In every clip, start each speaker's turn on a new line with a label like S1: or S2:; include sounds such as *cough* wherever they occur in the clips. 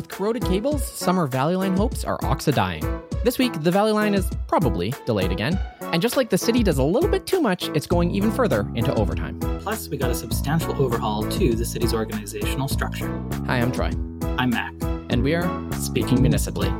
S1: With corroded cables, summer Valley Line hopes are oxidizing. This week, the Valley Line is probably delayed again. And just like the city does a little bit too much, it's going even further into overtime.
S2: Plus, we got a substantial overhaul to the city's organizational structure.
S1: Hi, I'm Troy.
S2: I'm Mac.
S1: And we are Speaking Municipally.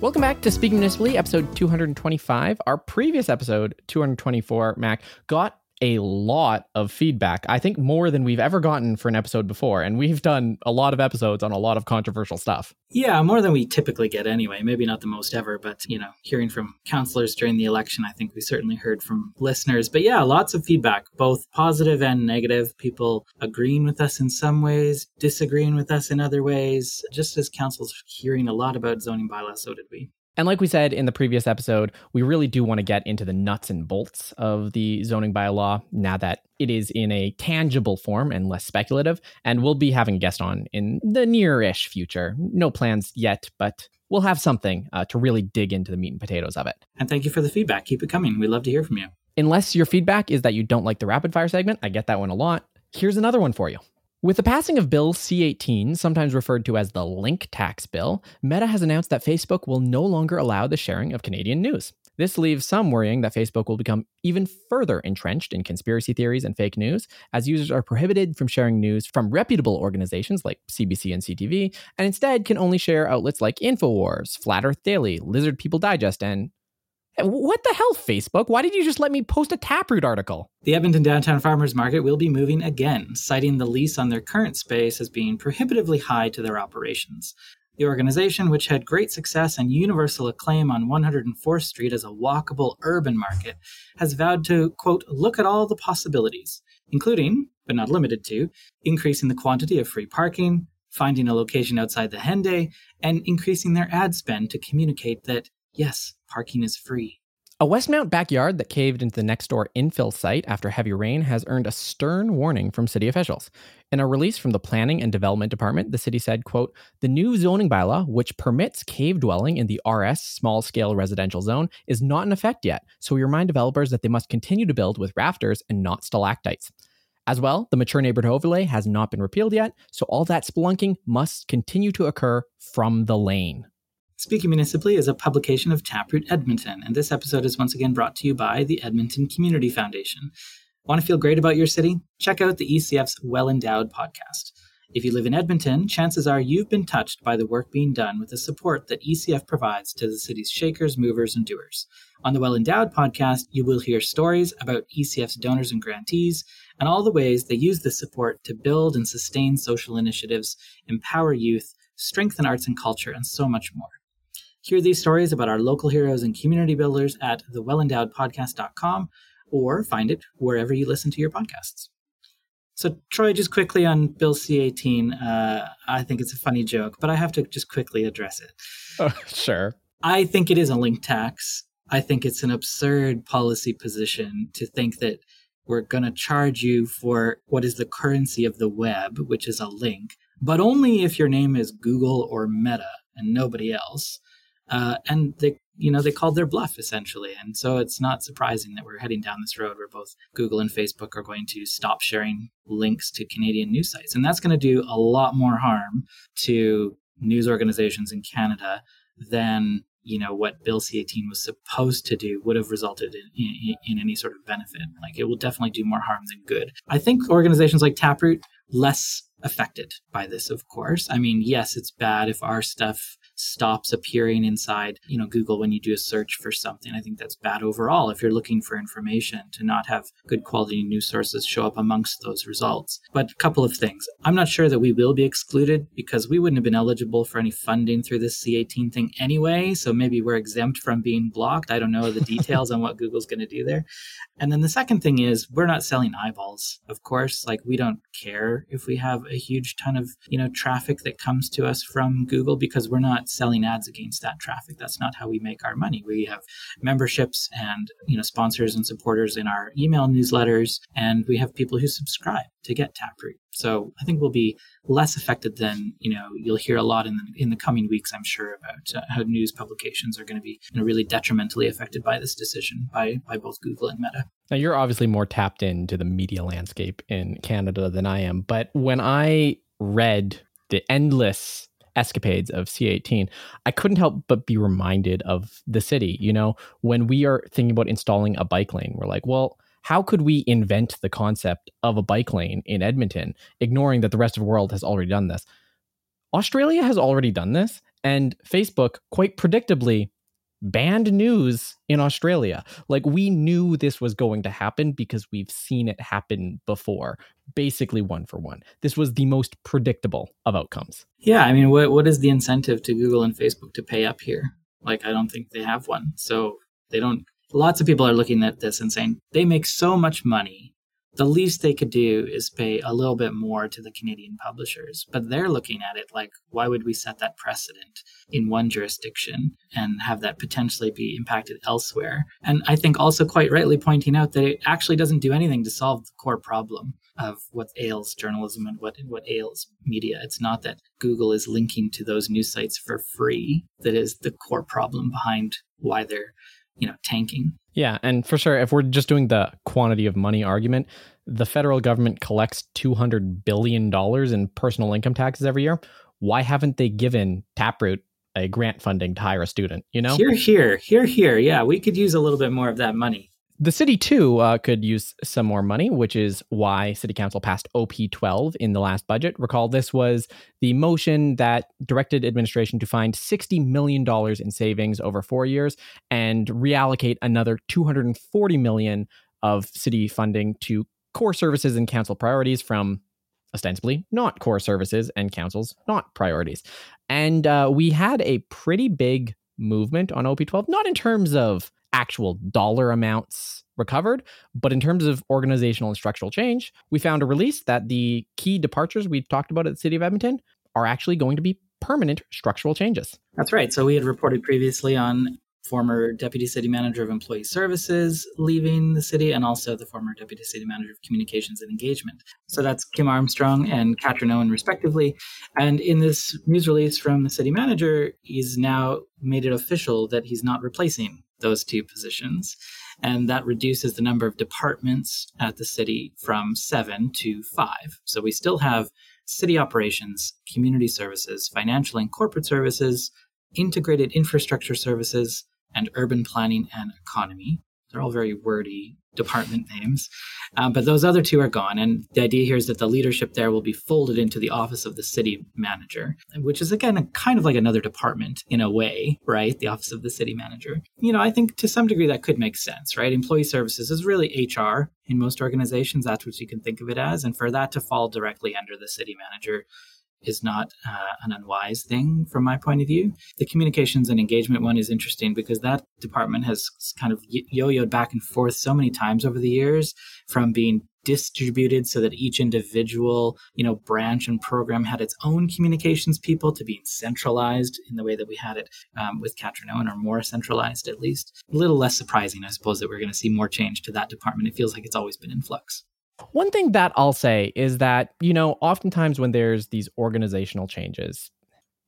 S1: Welcome back to Speaking Municipally, episode 225. Our previous episode, 224, Mac, got a lot of feedback. I think more than we've ever gotten for an episode before. And we've done a lot of episodes on a lot of controversial stuff.
S2: Yeah, more than we typically get anyway. Maybe not the most ever, but, you know, hearing from councillors during the election, I think we certainly heard from listeners. But yeah, lots of feedback, both positive and negative. People agreeing with us in some ways, disagreeing with us in other ways. Just as council's hearing a lot about zoning bylaws, so did we.
S1: And like we said in the previous episode, we really do want to get into the nuts and bolts of the zoning bylaw now that it is in a tangible form and less speculative. And we'll be having a guest on in the near ish future. No plans yet, but we'll have something uh, to really dig into the meat and potatoes of it.
S2: And thank you for the feedback. Keep it coming. We'd love to hear from you.
S1: Unless your feedback is that you don't like the rapid fire segment, I get that one a lot. Here's another one for you. With the passing of Bill C 18, sometimes referred to as the Link Tax Bill, Meta has announced that Facebook will no longer allow the sharing of Canadian news. This leaves some worrying that Facebook will become even further entrenched in conspiracy theories and fake news, as users are prohibited from sharing news from reputable organizations like CBC and CTV, and instead can only share outlets like InfoWars, Flat Earth Daily, Lizard People Digest, and what the hell, Facebook? Why did you just let me post a Taproot article?
S2: The Edmonton Downtown Farmers Market will be moving again, citing the lease on their current space as being prohibitively high to their operations. The organization, which had great success and universal acclaim on 104th Street as a walkable urban market, has vowed to, quote, look at all the possibilities, including, but not limited to, increasing the quantity of free parking, finding a location outside the Henday, and increasing their ad spend to communicate that Yes, parking is free.
S1: A Westmount backyard that caved into the next door infill site after heavy rain has earned a stern warning from city officials. In a release from the Planning and Development Department, the city said, quote, "The new zoning bylaw, which permits cave dwelling in the RS small-scale residential zone, is not in effect yet, so we remind developers that they must continue to build with rafters and not stalactites." As well, the mature neighborhood overlay has not been repealed yet, so all that spelunking must continue to occur from the lane.
S2: Speaking Municipally is a publication of Taproot Edmonton, and this episode is once again brought to you by the Edmonton Community Foundation. Want to feel great about your city? Check out the ECF's Well Endowed podcast. If you live in Edmonton, chances are you've been touched by the work being done with the support that ECF provides to the city's shakers, movers, and doers. On the Well Endowed podcast, you will hear stories about ECF's donors and grantees and all the ways they use this support to build and sustain social initiatives, empower youth, strengthen arts and culture, and so much more. Hear these stories about our local heroes and community builders at thewellendowedpodcast.com or find it wherever you listen to your podcasts. So, Troy, just quickly on Bill C 18, uh, I think it's a funny joke, but I have to just quickly address it.
S1: Oh, *laughs* sure.
S2: I think it is a link tax. I think it's an absurd policy position to think that we're going to charge you for what is the currency of the web, which is a link, but only if your name is Google or Meta and nobody else. Uh, and they, you know, they called their bluff essentially. And so it's not surprising that we're heading down this road where both Google and Facebook are going to stop sharing links to Canadian news sites. And that's going to do a lot more harm to news organizations in Canada than you know what Bill C18 was supposed to do would have resulted in, in, in, any sort of benefit. Like it will definitely do more harm than good. I think organizations like Taproot less affected by this, of course. I mean, yes, it's bad if our stuff stops appearing inside, you know, Google when you do a search for something. I think that's bad overall if you're looking for information to not have good quality news sources show up amongst those results. But a couple of things. I'm not sure that we will be excluded because we wouldn't have been eligible for any funding through this C18 thing anyway, so maybe we're exempt from being blocked. I don't know the details on what *laughs* Google's going to do there. And then the second thing is we're not selling eyeballs, of course. Like we don't care if we have a huge ton of, you know, traffic that comes to us from Google because we're not selling ads against that traffic. That's not how we make our money. We have memberships and you know sponsors and supporters in our email newsletters, and we have people who subscribe to get Taproot. So I think we'll be less affected than you know you'll hear a lot in the in the coming weeks. I'm sure about uh, how news publications are going to be you know, really detrimentally affected by this decision by by both Google and Meta.
S1: Now you're obviously more tapped into the media landscape in Canada than I am, but when I read the endless escapades of C18, I couldn't help but be reminded of the city. You know, when we are thinking about installing a bike lane, we're like, well how could we invent the concept of a bike lane in Edmonton, ignoring that the rest of the world has already done this? Australia has already done this, and Facebook, quite predictably, banned news in Australia. Like we knew this was going to happen because we've seen it happen before, basically one for one. This was the most predictable of outcomes.
S2: Yeah, I mean, what what is the incentive to Google and Facebook to pay up here? Like, I don't think they have one. So they don't lots of people are looking at this and saying they make so much money. The least they could do is pay a little bit more to the Canadian publishers. But they're looking at it like, why would we set that precedent in one jurisdiction and have that potentially be impacted elsewhere? And I think also quite rightly pointing out that it actually doesn't do anything to solve the core problem of what ails journalism and what what ails media. It's not that Google is linking to those news sites for free that is the core problem behind why they're you know tanking.
S1: Yeah and for sure if we're just doing the quantity of money argument the federal government collects 200 billion dollars in personal income taxes every year. Why haven't they given taproot a grant funding to hire a student you know?
S2: Here here here here. Yeah we could use a little bit more of that money
S1: the city, too, uh, could use some more money, which is why City Council passed OP 12 in the last budget. Recall, this was the motion that directed administration to find $60 million in savings over four years and reallocate another 240 million of city funding to core services and council priorities from ostensibly not core services and councils not priorities. And uh, we had a pretty big movement on OP 12, not in terms of actual dollar amounts recovered. But in terms of organizational and structural change, we found a release that the key departures we talked about at the City of Edmonton are actually going to be permanent structural changes.
S2: That's right. So we had reported previously on former deputy city manager of employee services leaving the city and also the former deputy city manager of communications and engagement. So that's Kim Armstrong and Catrin Owen, respectively. And in this news release from the city manager, he's now made it official that he's not replacing those two positions. And that reduces the number of departments at the city from seven to five. So we still have city operations, community services, financial and corporate services, integrated infrastructure services, and urban planning and economy. They're all very wordy department names. Um, but those other two are gone. And the idea here is that the leadership there will be folded into the office of the city manager, which is again a, kind of like another department in a way, right? The office of the city manager. You know, I think to some degree that could make sense, right? Employee services is really HR in most organizations. That's what you can think of it as. And for that to fall directly under the city manager is not uh, an unwise thing from my point of view. The communications and engagement one is interesting because that department has kind of yo yoed back and forth so many times over the years from being distributed so that each individual you know branch and program had its own communications people to being centralized in the way that we had it um, with Owen or more centralized at least. A little less surprising i suppose that we're going to see more change to that department. It feels like it's always been in flux
S1: one thing that I'll say is that, you know, oftentimes when there's these organizational changes,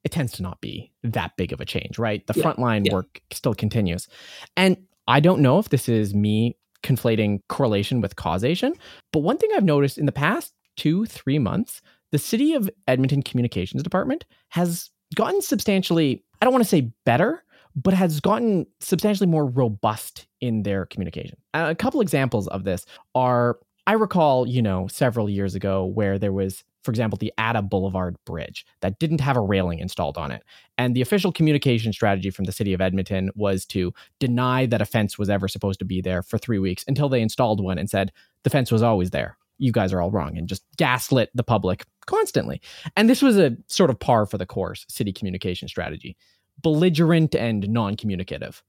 S1: it tends to not be that big of a change, right? The yeah, frontline yeah. work still continues. And I don't know if this is me conflating correlation with causation, but one thing I've noticed in the past two, three months, the City of Edmonton Communications Department has gotten substantially, I don't want to say better, but has gotten substantially more robust in their communication. A couple examples of this are I recall, you know, several years ago where there was, for example, the Ada Boulevard Bridge that didn't have a railing installed on it. And the official communication strategy from the city of Edmonton was to deny that a fence was ever supposed to be there for three weeks until they installed one and said, the fence was always there. You guys are all wrong, and just gaslit the public constantly. And this was a sort of par for the course city communication strategy belligerent and non communicative.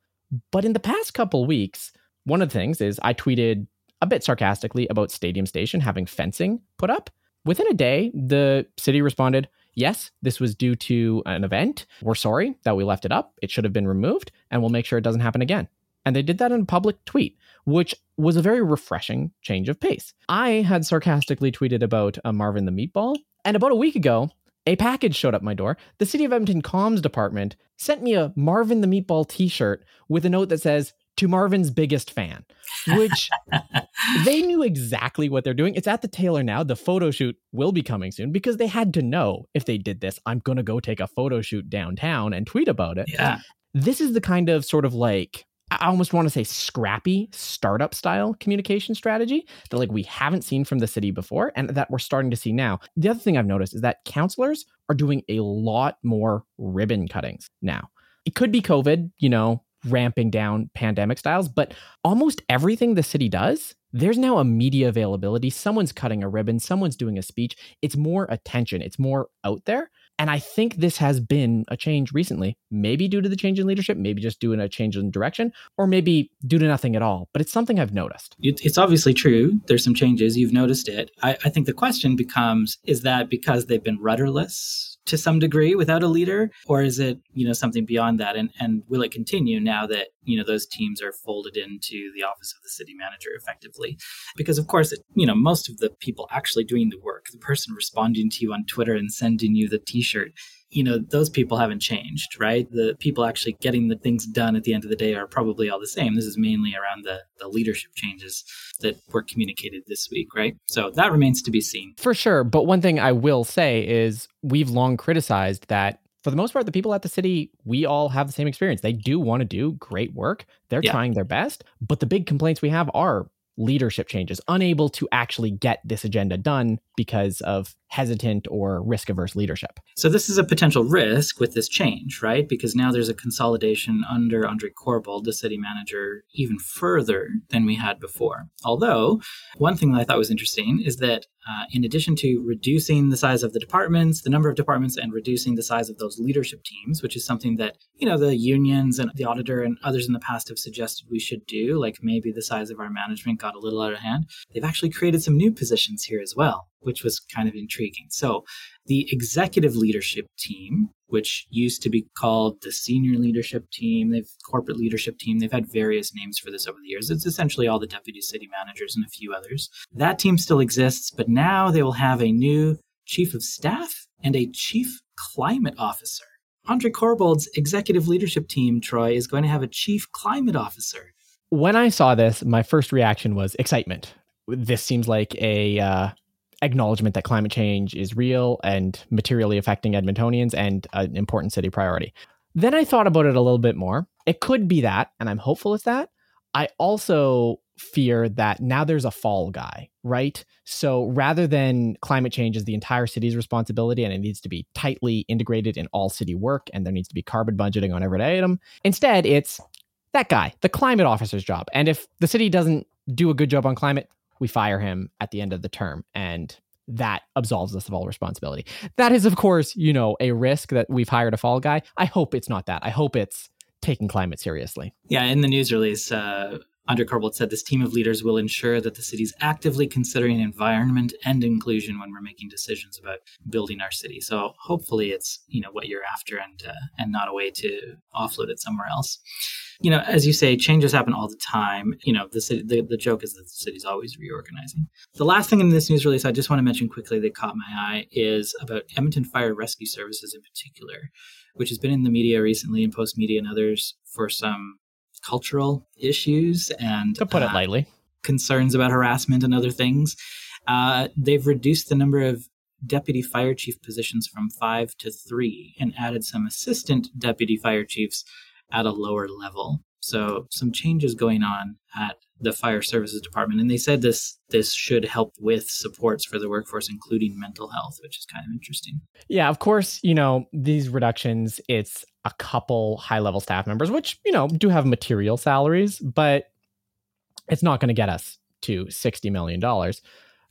S1: But in the past couple weeks, one of the things is I tweeted a bit sarcastically about Stadium Station having fencing put up. Within a day, the city responded, yes, this was due to an event. We're sorry that we left it up. It should have been removed, and we'll make sure it doesn't happen again. And they did that in a public tweet, which was a very refreshing change of pace. I had sarcastically tweeted about a Marvin the Meatball, and about a week ago, a package showed up my door. The City of Edmonton comms department sent me a Marvin the Meatball t shirt with a note that says, to Marvin's biggest fan, which *laughs* they knew exactly what they're doing. It's at the Taylor now. The photo shoot will be coming soon because they had to know if they did this, I'm going to go take a photo shoot downtown and tweet about it.
S2: Yeah.
S1: This is the kind of sort of like, I almost want to say scrappy startup style communication strategy that like we haven't seen from the city before and that we're starting to see now. The other thing I've noticed is that councillors are doing a lot more ribbon cuttings now. It could be COVID, you know, ramping down pandemic styles, but almost everything the city does, there's now a media availability. Someone's cutting a ribbon, someone's doing a speech. It's more attention, it's more out there. And I think this has been a change recently, maybe due to the change in leadership, maybe just due to a change in direction, or maybe due to nothing at all. But it's something I've noticed.
S2: It's obviously true. There's some changes. You've noticed it. I, I think the question becomes is that because they've been rudderless? To some degree without a leader? Or is it you know something beyond that? And and will it continue now that you know those teams are folded into the office of the city manager effectively? Because of course it, you know most of the people actually doing the work the person responding to you on twitter and sending you the t-shirt you know those people haven't changed right? The people actually getting the things done at the end of the day are probably all the same. This is mainly around the, the leadership changes that were communicated this week right? So that remains to be seen.
S1: For sure. But one thing i will say is we've long criticized that for the most part the people at the city we all have the same experience. They do want to do great work. They're yeah. trying their best. But the big complaints we have are leadership changes, unable to actually get this agenda done because of hesitant or risk averse leadership.
S2: So, this is a potential risk with this change, right? Because now there's a consolidation under Andre Corbould, the city manager, even further than we had before. Although, one thing that I thought was interesting is that uh, in addition to reducing the size of the departments, the number of departments, and reducing the size of those leadership teams, which is something that you know the unions and the auditor and others in the past have suggested we should do, like maybe the size of our management got a little out of hand. They've actually created some new positions here as well, which was kind of intriguing. So, the executive leadership team, which used to be called the senior leadership team, they've corporate leadership team, they've had various names for this over the years. It's essentially all the deputy city managers and a few others. That team still exists, but now they will have a new chief of staff and a chief climate officer. Andre Corbould's executive leadership team, Troy, is going to have a chief climate officer.
S1: When I saw this, my first reaction was excitement. This seems like a uh, acknowledgement that climate change is real and materially affecting Edmontonians and an important city priority. Then I thought about it a little bit more. It could be that, and I'm hopeful it's that. I also fear that now there's a fall guy, right? So rather than climate change is the entire city's responsibility and it needs to be tightly integrated in all city work and there needs to be carbon budgeting on every item, instead it's that guy, the climate officer's job. And if the city doesn't do a good job on climate, we fire him at the end of the term and that absolves us of all responsibility. That is, of course, you know, a risk that we've hired a fall guy. I hope it's not that. I hope it's taking climate seriously.
S2: Yeah, in the news release, uh, Andre Corbould said this team of leaders will ensure that the city is actively considering environment and inclusion when we're making decisions about building our city. So hopefully, it's you know what you're after and uh, and not a way to offload it somewhere else you know, as you say, changes happen all the time. You know, the, city, the, the joke is that the city's always reorganizing. The last thing in this news release I just want to mention quickly that caught my eye is about Edmonton Fire Rescue Services in particular, which has been in the media recently and Postmedia and others for some cultural issues and
S1: to put uh, it lightly,
S2: concerns about harassment and other things. Uh, they've reduced the number of deputy fire chief positions from five to three and added some assistant deputy fire chiefs at a lower level. So some changes going on at the fire services department and they said this this should help with supports for the workforce including mental health which is kind of interesting.
S1: Yeah of course you know these reductions it's a couple high level staff members which you know do have material salaries but it's not going to get us to 60 million dollars.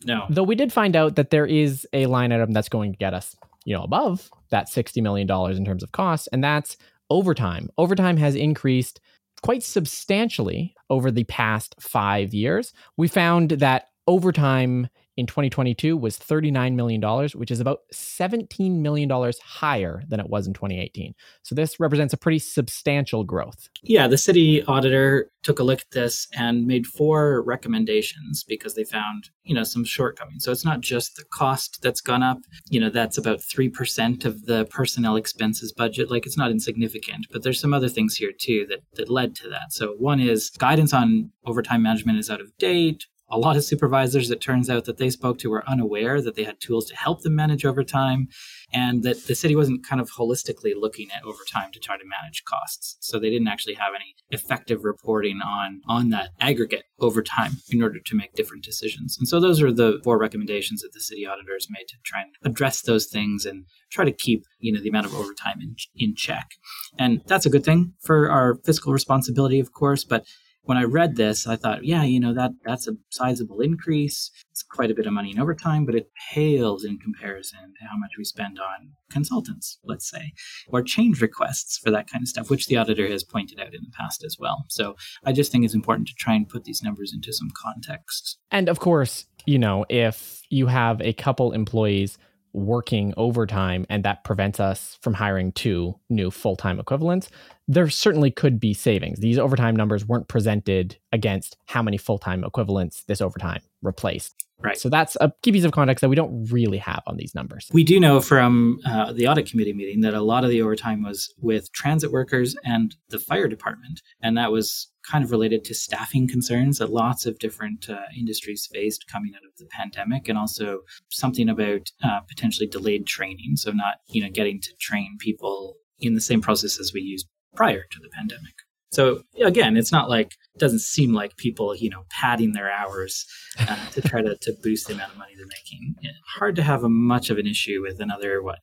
S2: No.
S1: Though we did find out that there is a line item that's going to get us you know above that 60 million dollars in terms of costs and that's overtime. Overtime has increased quite substantially over the past five years. We found that overtime in 2022 was $39 million, which is about $17 million higher than it was in 2018. So this represents a pretty substantial growth.
S2: Yeah, the city auditor took a look at this and made four recommendations because they found, you know, some shortcomings. So it's not just the cost that's gone up, you know, that's about 3% of the personnel expenses budget. Like it's not insignificant, but there's some other things here too that that led to that. So one is guidance on overtime management is out of date a lot of supervisors, it turns out that they spoke to were unaware that they had tools to help them manage overtime and that the city wasn't kind of holistically looking at overtime to try to manage costs. So they didn't actually have any effective reporting on, on that aggregate overtime in order to make different decisions. And so those are the four recommendations that the city auditors made to try and address those things and try to keep, you know, the amount of overtime in, in check. And that's a good thing for our fiscal responsibility, of course, but when I read this, I thought, yeah, you know, that that's a sizable increase. It's quite a bit of money in overtime, but it pales in comparison to how much we spend on consultants, let's say, or change requests for that kind of stuff, which the auditor has pointed out in the past as well. So I just think it's important to try and put these numbers into some context.
S1: And of course, you know, if you have a couple employees working overtime and that prevents us from hiring two new full-time equivalents there certainly could be savings. These overtime numbers weren't presented against how many full-time equivalents this overtime replaced.
S2: Right.
S1: So that's a key piece of context that we don't really have on these numbers.
S2: We do know from uh, the audit committee meeting that a lot of the overtime was with transit workers and the fire department and that was kind of related to staffing concerns that lots of different uh, industries faced coming out of the pandemic, and also something about uh, potentially delayed training. So not you know getting to train people in the same process as we used prior to the pandemic. So again, it's not like it doesn't seem like people, you know, padding their hours uh, to try to, to boost the amount of money they're making. hard to have a much of an issue with another what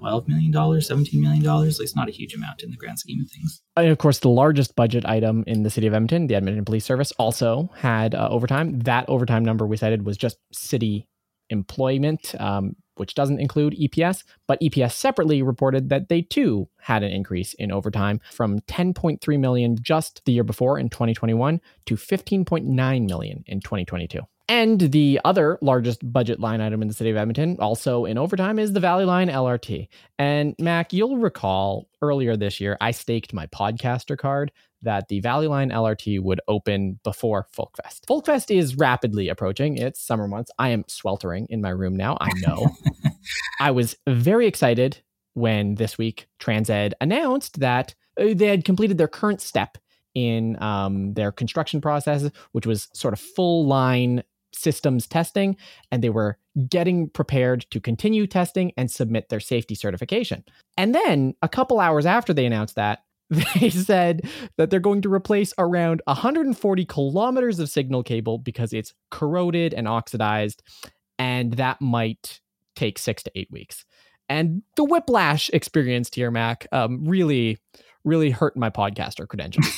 S2: $12 million, $17 million. Like it's not a huge amount in the grand scheme of things.
S1: And of course, the largest budget item in the city of Edmonton, the Edmonton Police Service, also had uh, overtime. That overtime number we cited was just city employment, um, which doesn't include EPS. But EPS separately reported that they too had an increase in overtime from 10.3 million just the year before in 2021 to 15.9 million in 2022. And the other largest budget line item in the city of Edmonton, also in overtime, is the Valley Line LRT. And Mac, you'll recall earlier this year, I staked my podcaster card that the Valley Line LRT would open before Folkfest. Folkfest is rapidly approaching. It's summer months. I am sweltering in my room now. I know. *laughs* I was very excited when this week TransEd announced that uh, they had completed their current step in um, their construction process, which was sort of full line systems testing, and they were getting prepared to continue testing and submit their safety certification. And then a couple hours after they announced that, *laughs* they said that they're going to replace around 140 kilometers of signal cable because it's corroded and oxidized, and that might take six to eight weeks. And the whiplash experienced here, Mac, um, really really hurt my podcaster credentials.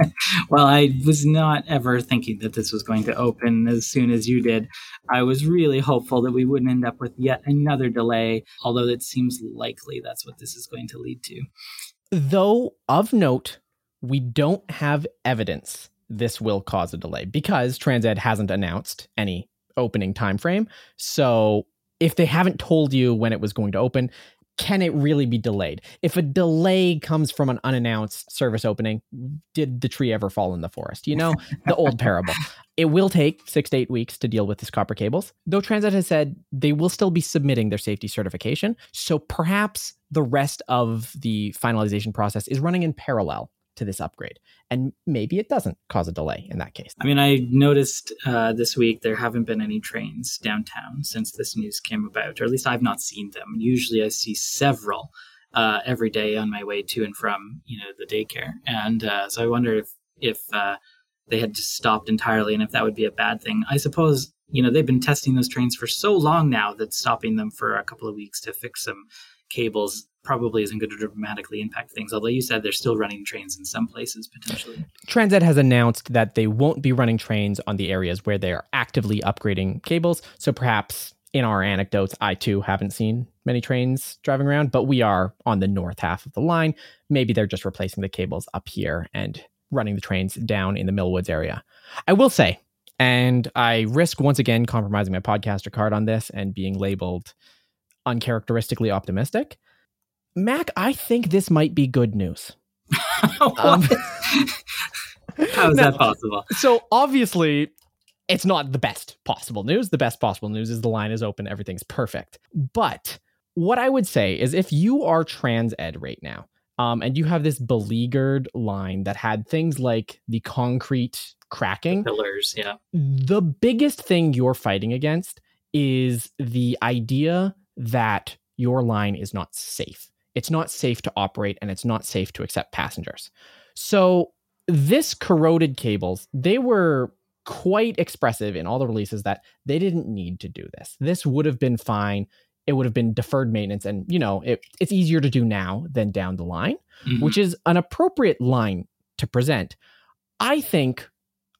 S1: *laughs*
S2: well, I was not ever thinking that this was going to open as soon as you did. I was really hopeful that we wouldn't end up with yet another delay, although it seems likely that's what this is going to lead to.
S1: Though, of note, we don't have evidence this will cause a delay because TransEd hasn't announced any opening time frame. So if they haven't told you when it was going to open, can it really be delayed? If a delay comes from an unannounced service opening, did the tree ever fall in the forest? You know, the old *laughs* parable. It will take six to eight weeks to deal with this copper cables, though TransEd has said they will still be submitting their safety certification. So perhaps the rest of the finalization process is running in parallel to this upgrade. And maybe it doesn't cause a delay in that case.
S2: I mean, I noticed uh, this week there haven't been any trains downtown since this news came about, or at least I've not seen them. Usually I see several uh, every day on my way to and from, you know, the daycare. And uh, so I wonder if, if uh, they had just stopped entirely and if that would be a bad thing. I suppose, you know, they've been testing those trains for so long now that stopping them for a couple of weeks to fix some cables probably isn't going to dramatically impact things. Although you said they're still running trains in some places potentially.
S1: TransEd has announced that they won't be running trains on the areas where they are actively upgrading cables. So perhaps in our anecdotes, I too haven't seen many trains driving around, but we are on the north half of the line. Maybe they're just replacing the cables up here and running the trains down in the Millwoods area. I will say, And I risk once again compromising my podcaster card on this and being labeled uncharacteristically optimistic. Mac, I think this might be good news. *laughs*
S2: um, *laughs* How is now, that possible?
S1: So obviously, it's not the best possible news. The best possible news is the line is open, everything's perfect. But what I would say is if you are TransEd right now, um, and you have this beleaguered line that had things like the concrete cracking
S2: the pillars, yeah.
S1: The biggest thing you're fighting against is the idea that your line is not safe. It's not safe to operate and it's not safe to accept passengers. So this corroded cables, they were quite expressive in all the releases that they didn't need to do this. This would have been fine. It would have been deferred maintenance, and you know it, it's easier to do now than down the line, mm-hmm. which is an appropriate line to present. I think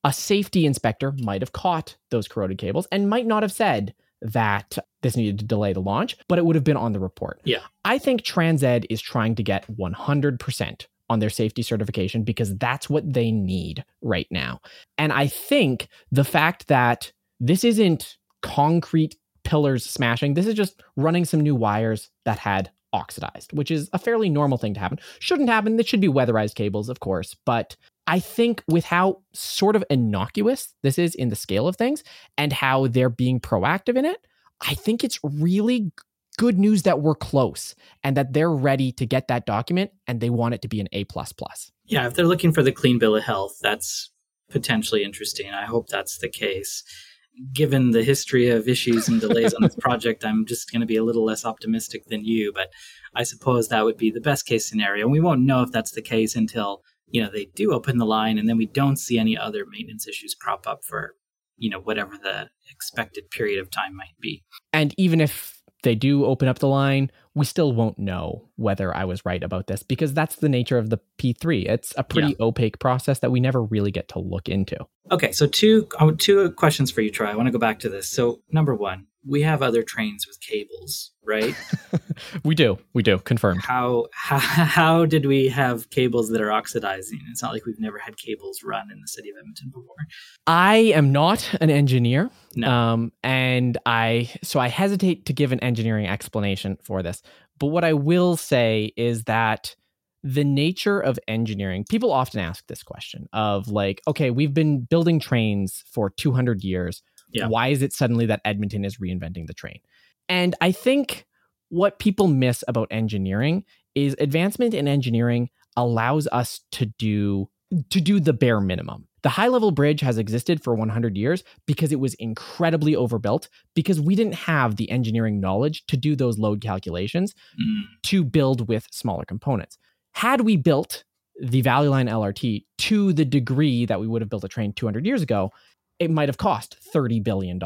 S1: a safety inspector might have caught those corroded cables and might not have said that this needed to delay the launch, but it would have been on the report.
S2: Yeah.
S1: I think TransEd is trying to get 100% on their safety certification because that's what they need right now. And I think the fact that this isn't concrete pillars smashing, this is just running some new wires that had oxidized, which is a fairly normal thing to happen. Shouldn't happen. It should be weatherized cables, of course. But I think with how sort of innocuous this is in the scale of things and how they're being proactive in it, I think it's really good news that we're close and that they're ready to get that document and they want it to be an A plus plus.
S2: Yeah, if they're looking for the clean bill of health, that's potentially interesting. I hope that's the case. Given the history of issues and delays on this *laughs* project, I'm just going to be a little less optimistic than you, but I suppose that would be the best case scenario. And we won't know if that's the case until, you know, they do open the line and then we don't see any other maintenance issues crop up for, you know, whatever the expected period of time might be.
S1: And even if they do open up the line, we still won't know whether I was right about this because that's the nature of the P3. It's a pretty yeah. opaque process that we never really get to look into.
S2: Okay, so two two questions for you, Troy. I want to go back to this. So, number one, we have other trains with cables, right? *laughs*
S1: we do. We do. Confirmed.
S2: How, how how did we have cables that are oxidizing? It's not like we've never had cables run in the city of Edmonton before.
S1: I am not an engineer.
S2: No.
S1: Um, and I so I hesitate to give an engineering explanation for this. But what I will say is that the nature of engineering, people often ask this question of like, okay, we've been building trains for 200 years
S2: yeah.
S1: Why is it suddenly that Edmonton is reinventing the train? And I think what people miss about engineering is advancement in engineering allows us to do to do the bare minimum. The high level bridge has existed for 100 years because it was incredibly overbuilt because we didn't have the engineering knowledge to do those load calculations mm. to build with smaller components. Had we built the Valley Line LRT to the degree that we would have built a train 200 years ago, it might have cost $30 billion.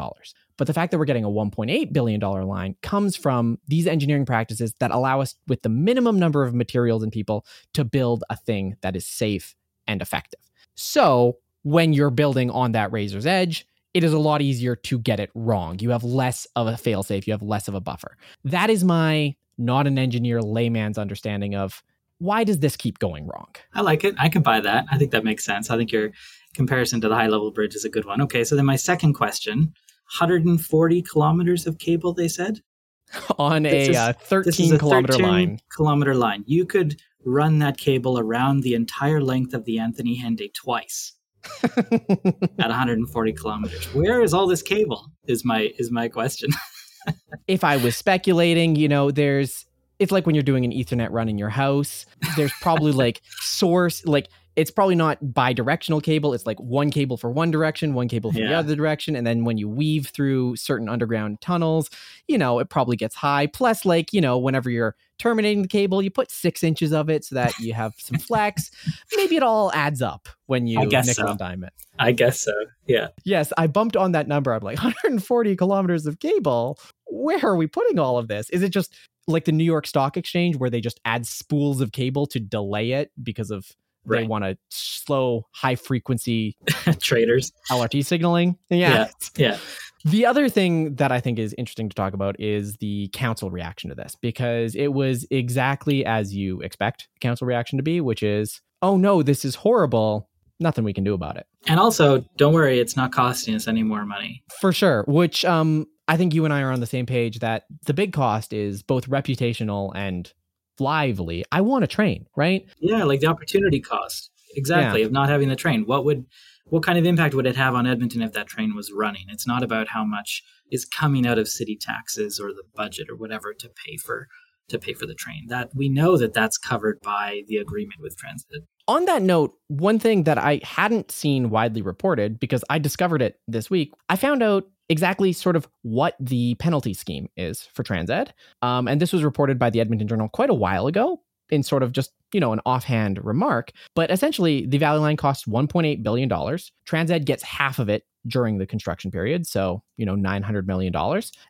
S1: But the fact that we're getting a $1.8 billion line comes from these engineering practices that allow us, with the minimum number of materials and people, to build a thing that is safe and effective. So when you're building on that razor's edge, it is a lot easier to get it wrong. You have less of a failsafe, you have less of a buffer. That is my not an engineer layman's understanding of why does this keep going wrong?
S2: I like it. I can buy that. I think that makes sense. I think you're comparison to the high level bridge is a good one. Okay, so then my second question 140 kilometers of cable, they said? *laughs*
S1: On a, is, uh, 13 a kilometer 13 line.
S2: Kilometer line. You could run that cable around the entire length of the Anthony Henday twice. *laughs* at 140 kilometers. Where is all this cable? Is my is my question. *laughs*
S1: if I was speculating, you know, there's it's like when you're doing an ethernet run in your house there's probably like source like it's probably not bi-directional cable it's like one cable for one direction one cable for yeah. the other direction and then when you weave through certain underground tunnels you know it probably gets high. Plus like you know whenever you're terminating the cable you put six inches of it so that you have some *laughs* flex. Maybe it all adds up when you nickel so. and dime it.
S2: I guess so yeah.
S1: Yes i bumped on that number. I'm like *laughs* 140 kilometers of cable? Where are we putting all of this? Is it just like the new york stock exchange where they just add spools of cable to delay it because of Right. They want to slow high frequency *laughs*
S2: traders
S1: LRT signaling. Yeah.
S2: yeah. Yeah.
S1: The other thing that I think is interesting to talk about is the council reaction to this because it was exactly as you expect council reaction to be, which is, oh no, this is horrible. Nothing we can do about it.
S2: And also, don't worry, it's not costing us any more money.
S1: For sure. Which um, I think you and I are on the same page that the big cost is both reputational and lively. I want a train, right?
S2: Yeah, like the opportunity cost. Exactly, yeah. of not having the train. What would what kind of impact would it have on Edmonton if that train was running? It's not about how much is coming out of city taxes or the budget or whatever to pay for to pay for the train. That we know that that's covered by the agreement with TransEd.
S1: On that note, one thing that I hadn't seen widely reported because I discovered it this week, I found out exactly sort of what the penalty scheme is for Transed. Um, and this was reported by the Edmonton Journal quite a while ago in sort of just, you know, an offhand remark. But essentially, the Valley Line costs $1.8 billion. Transed gets half of it during the construction period. So, you know, $900 million.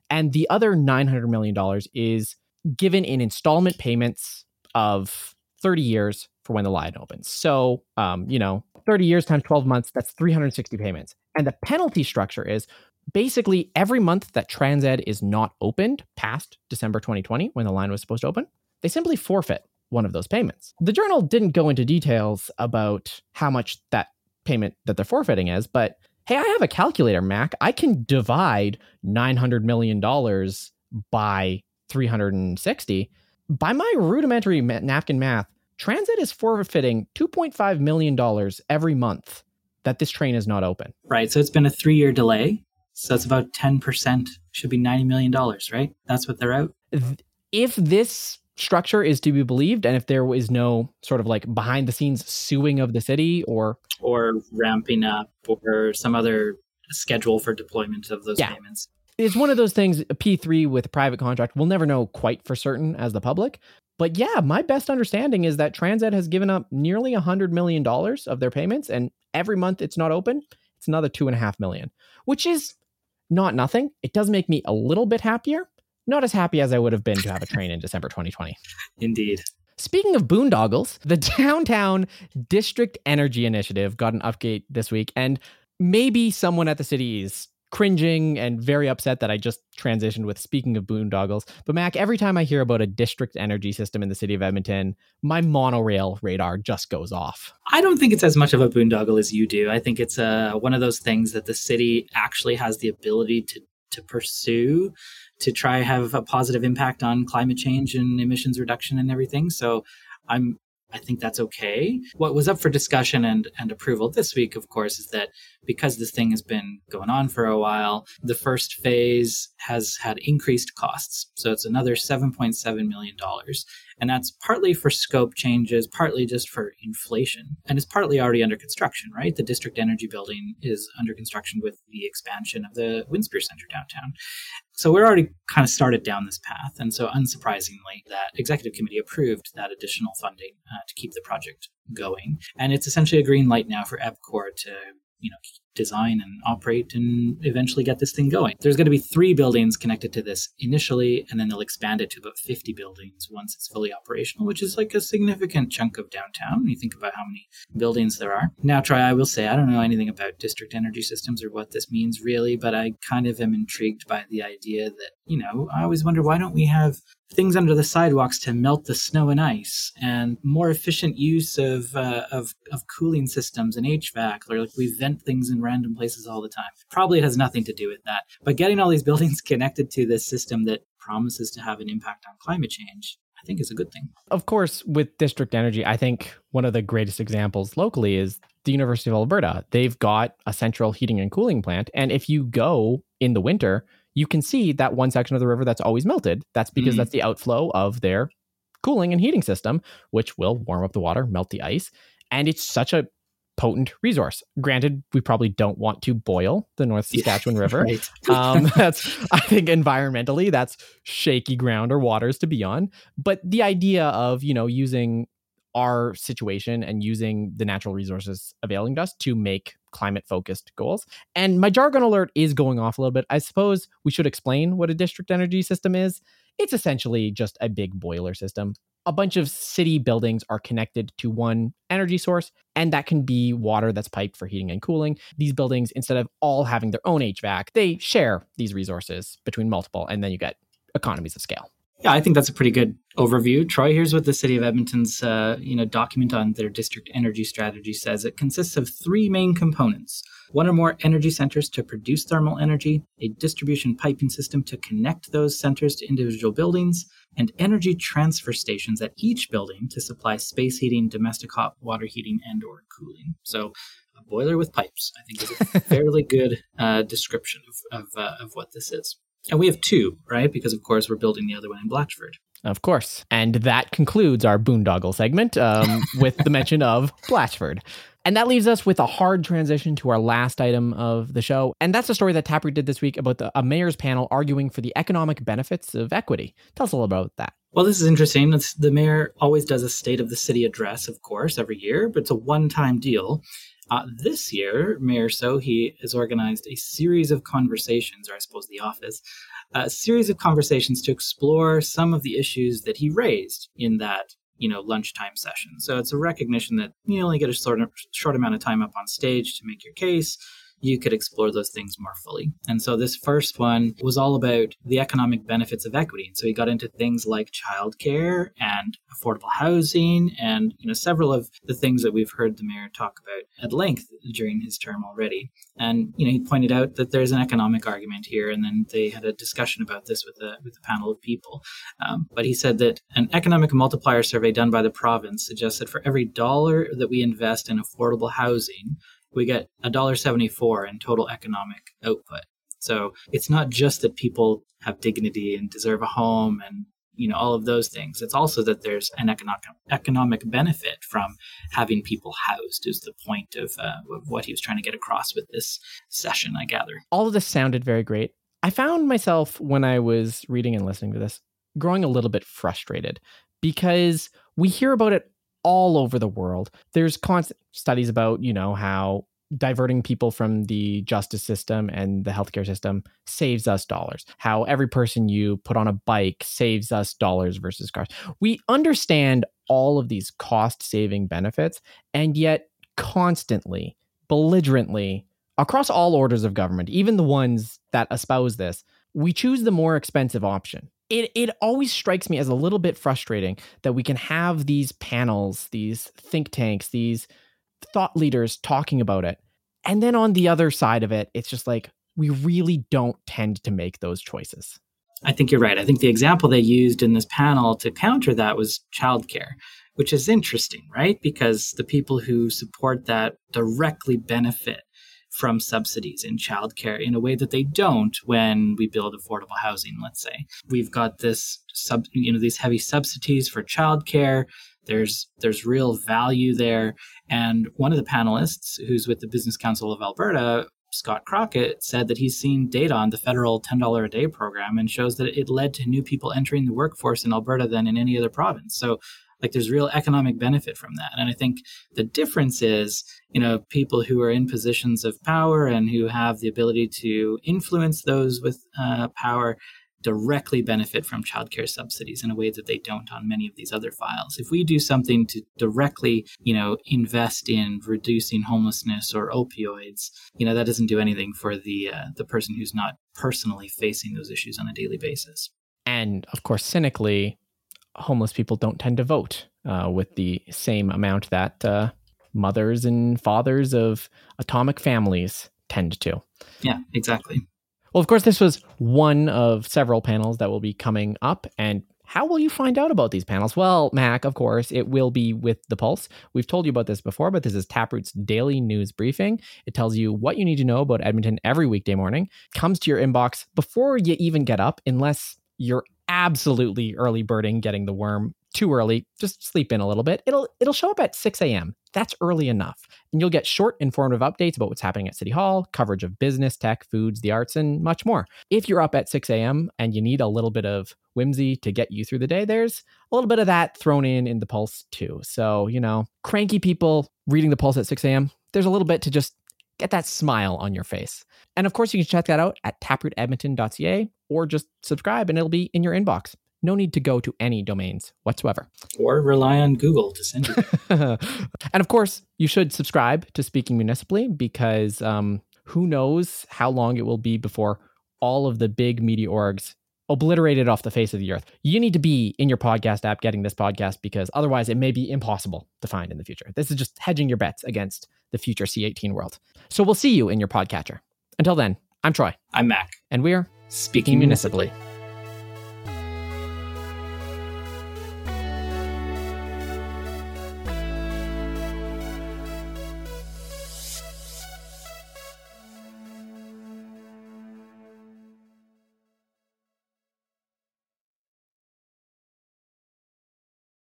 S1: And the other $900 million is given in installment payments of 30 years for when the line opens. So, um, you know, 30 years times 12 months, that's 360 payments. And the penalty structure is basically every month that Transed is not opened past December 2020 when the line was supposed to open, they simply forfeit one of those payments. The journal didn't go into details about how much that payment that they're forfeiting is, but hey, I have a calculator, Mac. I can divide $900 million by 360. By my rudimentary napkin math, TransEd is forfeiting $2.5 million every month that this train is not open.
S2: Right. So it's been a three year delay. So it's about 10%, should be $90 million, right? That's what they're out.
S1: If this structure is to be believed and if there is no sort of like behind the scenes suing of the city or
S2: or ramping up or some other schedule for deployment of those yeah. payments
S1: it's one of those things p3 with a private contract we'll never know quite for certain as the public but yeah my best understanding is that Transed has given up nearly a hundred million dollars of their payments and every month it's not open it's another two and a half million which is not nothing. It does make me a little bit happier. Not as happy as I would have been to have a train in December 2020. *laughs*
S2: Indeed.
S1: Speaking of boondoggles, the *laughs* Downtown District Energy Initiative got an update this week, and maybe someone at the city is cringing and very upset that I just transitioned with speaking of boondoggles. But Mac, every time I hear about a district energy system in the city of Edmonton, my monorail radar just goes off.
S2: I don't think it's as much of a boondoggle as you do. I think it's uh, one of those things that the city actually has the ability to to pursue to try have a positive impact on climate change and emissions reduction and everything. So I'm I think that's okay. What was up for discussion and, and approval this week, of course, is that because this thing has been going on for a while, the first phase has had increased costs. So it's another $7.7 million. And that's partly for scope changes, partly just for inflation. And it's partly already under construction, right? The district energy building is under construction with the expansion of the Winspear Center downtown. So we're already kind of started down this path. And so, unsurprisingly, that executive committee approved that additional funding uh, to keep the project going. And it's essentially a green light now for EPCOR to you know design and operate and eventually get this thing going. There's going to be three buildings connected to this initially, and then they'll expand it to about 50 buildings once it's fully operational, which is like a significant chunk of downtown when you think about how many buildings there are. Now, Troy, I will say I don't know anything about district energy systems or what this means really, but I kind of am intrigued by the idea that, you know, I always wonder why don't we have things under the sidewalks to melt the snow and ice, and more efficient use of uh, of, of cooling systems and HVAC, or like we vent things in random places all the time. Probably it has nothing to do with that, but getting all these buildings *laughs* connected to this system that promises to have an impact on climate change I think is a good thing.
S1: Of course, with district energy, I think one of the greatest examples locally is the University of Alberta. They've got a central heating and cooling plant. And if you go in the winter, you can see that one section of the river that's always melted. That's because mm-hmm. that's the outflow of their cooling and heating system, which will warm up the water, melt the ice. And it's such a potent resource. Granted, we probably don't want to boil the North Saskatchewan yeah, *laughs* River. Right. um, *laughs* that's, I think, environmentally, that's shaky ground or waters to be on. But the idea of, you know, using our situation and using the natural resources availing to us to make climate focused goals. And my jargon alert is going off a little bit. I suppose we should explain what a district energy system is. It's essentially just a big boiler system. A bunch of city buildings are connected to one energy source, and that can be water that's piped for heating and cooling. These buildings, instead of all having their own HVAC, they share these resources between multiple, and then you get economies of scale.
S2: Yeah, I think that's a pretty good overview. Troy, here's what the city of Edmonton's uh, you know document on their district energy strategy says. It consists of three main components: one or more energy centers to produce thermal energy, a distribution piping system to connect those centers to individual buildings, and energy transfer stations at each building to supply space heating, domestic hot water heating, and/or cooling. So a boiler with pipes, I think, is a *laughs* fairly good uh, description of of, uh, of what this is. And we have two, right? Because of course we're building the other one in Blatchford.
S1: Of course. And that concludes our boondoggle segment um, *laughs* with the mention of Blatchford. And that leaves us with a hard transition to our last item of the show. And that's a story that Taproot did this week about the, a mayor's panel arguing for the economic benefits of equity. Tell us a little about that.
S2: Well, this is interesting. It's, the mayor always does a state of the city address, of course, every year, but it's a one time deal. Uh, this year, Mayor Sohi has organized a series of conversations, or I suppose the office, a series of conversations to explore some of the issues that he raised in that you know lunchtime session. So it's a recognition that you only get a sort of short amount of time up on stage to make your case you could explore those things more fully. And so this first one was all about the economic benefits of equity. And so he got into things like childcare and affordable housing and you know several of the things that we've heard the mayor talk about at length during his term already. And you know he pointed out that there's an economic argument here, and then they had a discussion about this with a with a panel of people. Um, but he said that an economic multiplier survey done by the province suggests that for every dollar that we invest in affordable housing, we get $1.74 in total economic output. So it's not just that people have dignity and deserve a home and you know all of those things. It's also that there's an economic economic benefit from having people housed. Is the point of, uh, of what he was trying to get across with this session? I gather.
S1: All of this sounded very great. I found myself when I was reading and listening to this growing a little bit frustrated because we hear about it all over the world. There's constant studies about, you know, how diverting people from the justice system and the healthcare system saves us dollars. How every person you put on a bike saves us dollars versus cars. We understand all of these cost saving benefits, and yet constantly, belligerently, across all orders of government, even the ones that espouse this, we choose the more expensive option it it always strikes me as a little bit frustrating that we can have these panels, these think tanks, these thought leaders talking about it. And then on the other side of it, it's just like we really don't tend to make those choices.
S2: I think you're right. I think the example they used in this panel to counter that was childcare, which is interesting, right? Because the people who support that directly benefit from subsidies in childcare in a way that they don't when we build affordable housing, let's say. We've got this sub you know these heavy subsidies for childcare. There's there's real value there. And one of the panelists who's with the Business Council of Alberta Scott Crockatt said that he's seen data on the federal $10 a day program and shows that it led to new people entering the workforce in Alberta than in any other province. So like there's real economic benefit from that. And I think the difference is, you know, people who are in positions of power and who have the ability to influence those with uh, power directly benefit from childcare subsidies in a way that they don't on many of these other files. If we do something to directly, you know, invest in reducing homelessness or opioids, you know, that doesn't do anything for the uh, the person who's not personally facing those issues on a daily basis.
S1: And of course, cynically, homeless people don't tend to vote uh, with the same amount that uh, mothers and fathers of atomic families tend to.
S2: Yeah, exactly.
S1: Well, of course, this was one of several panels that will be coming up. And how will you find out about these panels? Well, Mac, of course, it will be with The Pulse. We've told you about this before, but this is Taproot's daily news briefing. It tells you what you need to know about Edmonton every weekday morning, comes to your inbox before you even get up, unless you're absolutely early birding getting the worm too early just sleep in a little bit. It'll it'll show up at 6 a.m that's early enough. And you'll get short informative updates about what's happening at city hall coverage of business tech foods the arts and much more. If you're up at 6 a.m and you need a little bit of whimsy to get you through the day there's a little bit of that thrown in in the pulse too. So you know cranky people reading the pulse at 6 a.m there's a little bit to just get that smile on your face. And of course, you can check that out at taprootedmonton.ca or just subscribe and it'll be in your inbox. No need to go to any domains whatsoever.
S2: Or rely on Google to send you. *laughs*
S1: and of course, you should subscribe to Speaking Municipally because um, who knows how long it will be before all of the big media orgs obliterated off the face of the earth. You need to be in your podcast app getting this podcast because otherwise it may be impossible to find in the future. This is just hedging your bets against the future C18 world. So we'll see you in your podcatcher. Until then, I'm Troy.
S2: I'm Mac.
S1: And we're
S2: speaking mm. municipally. municipally.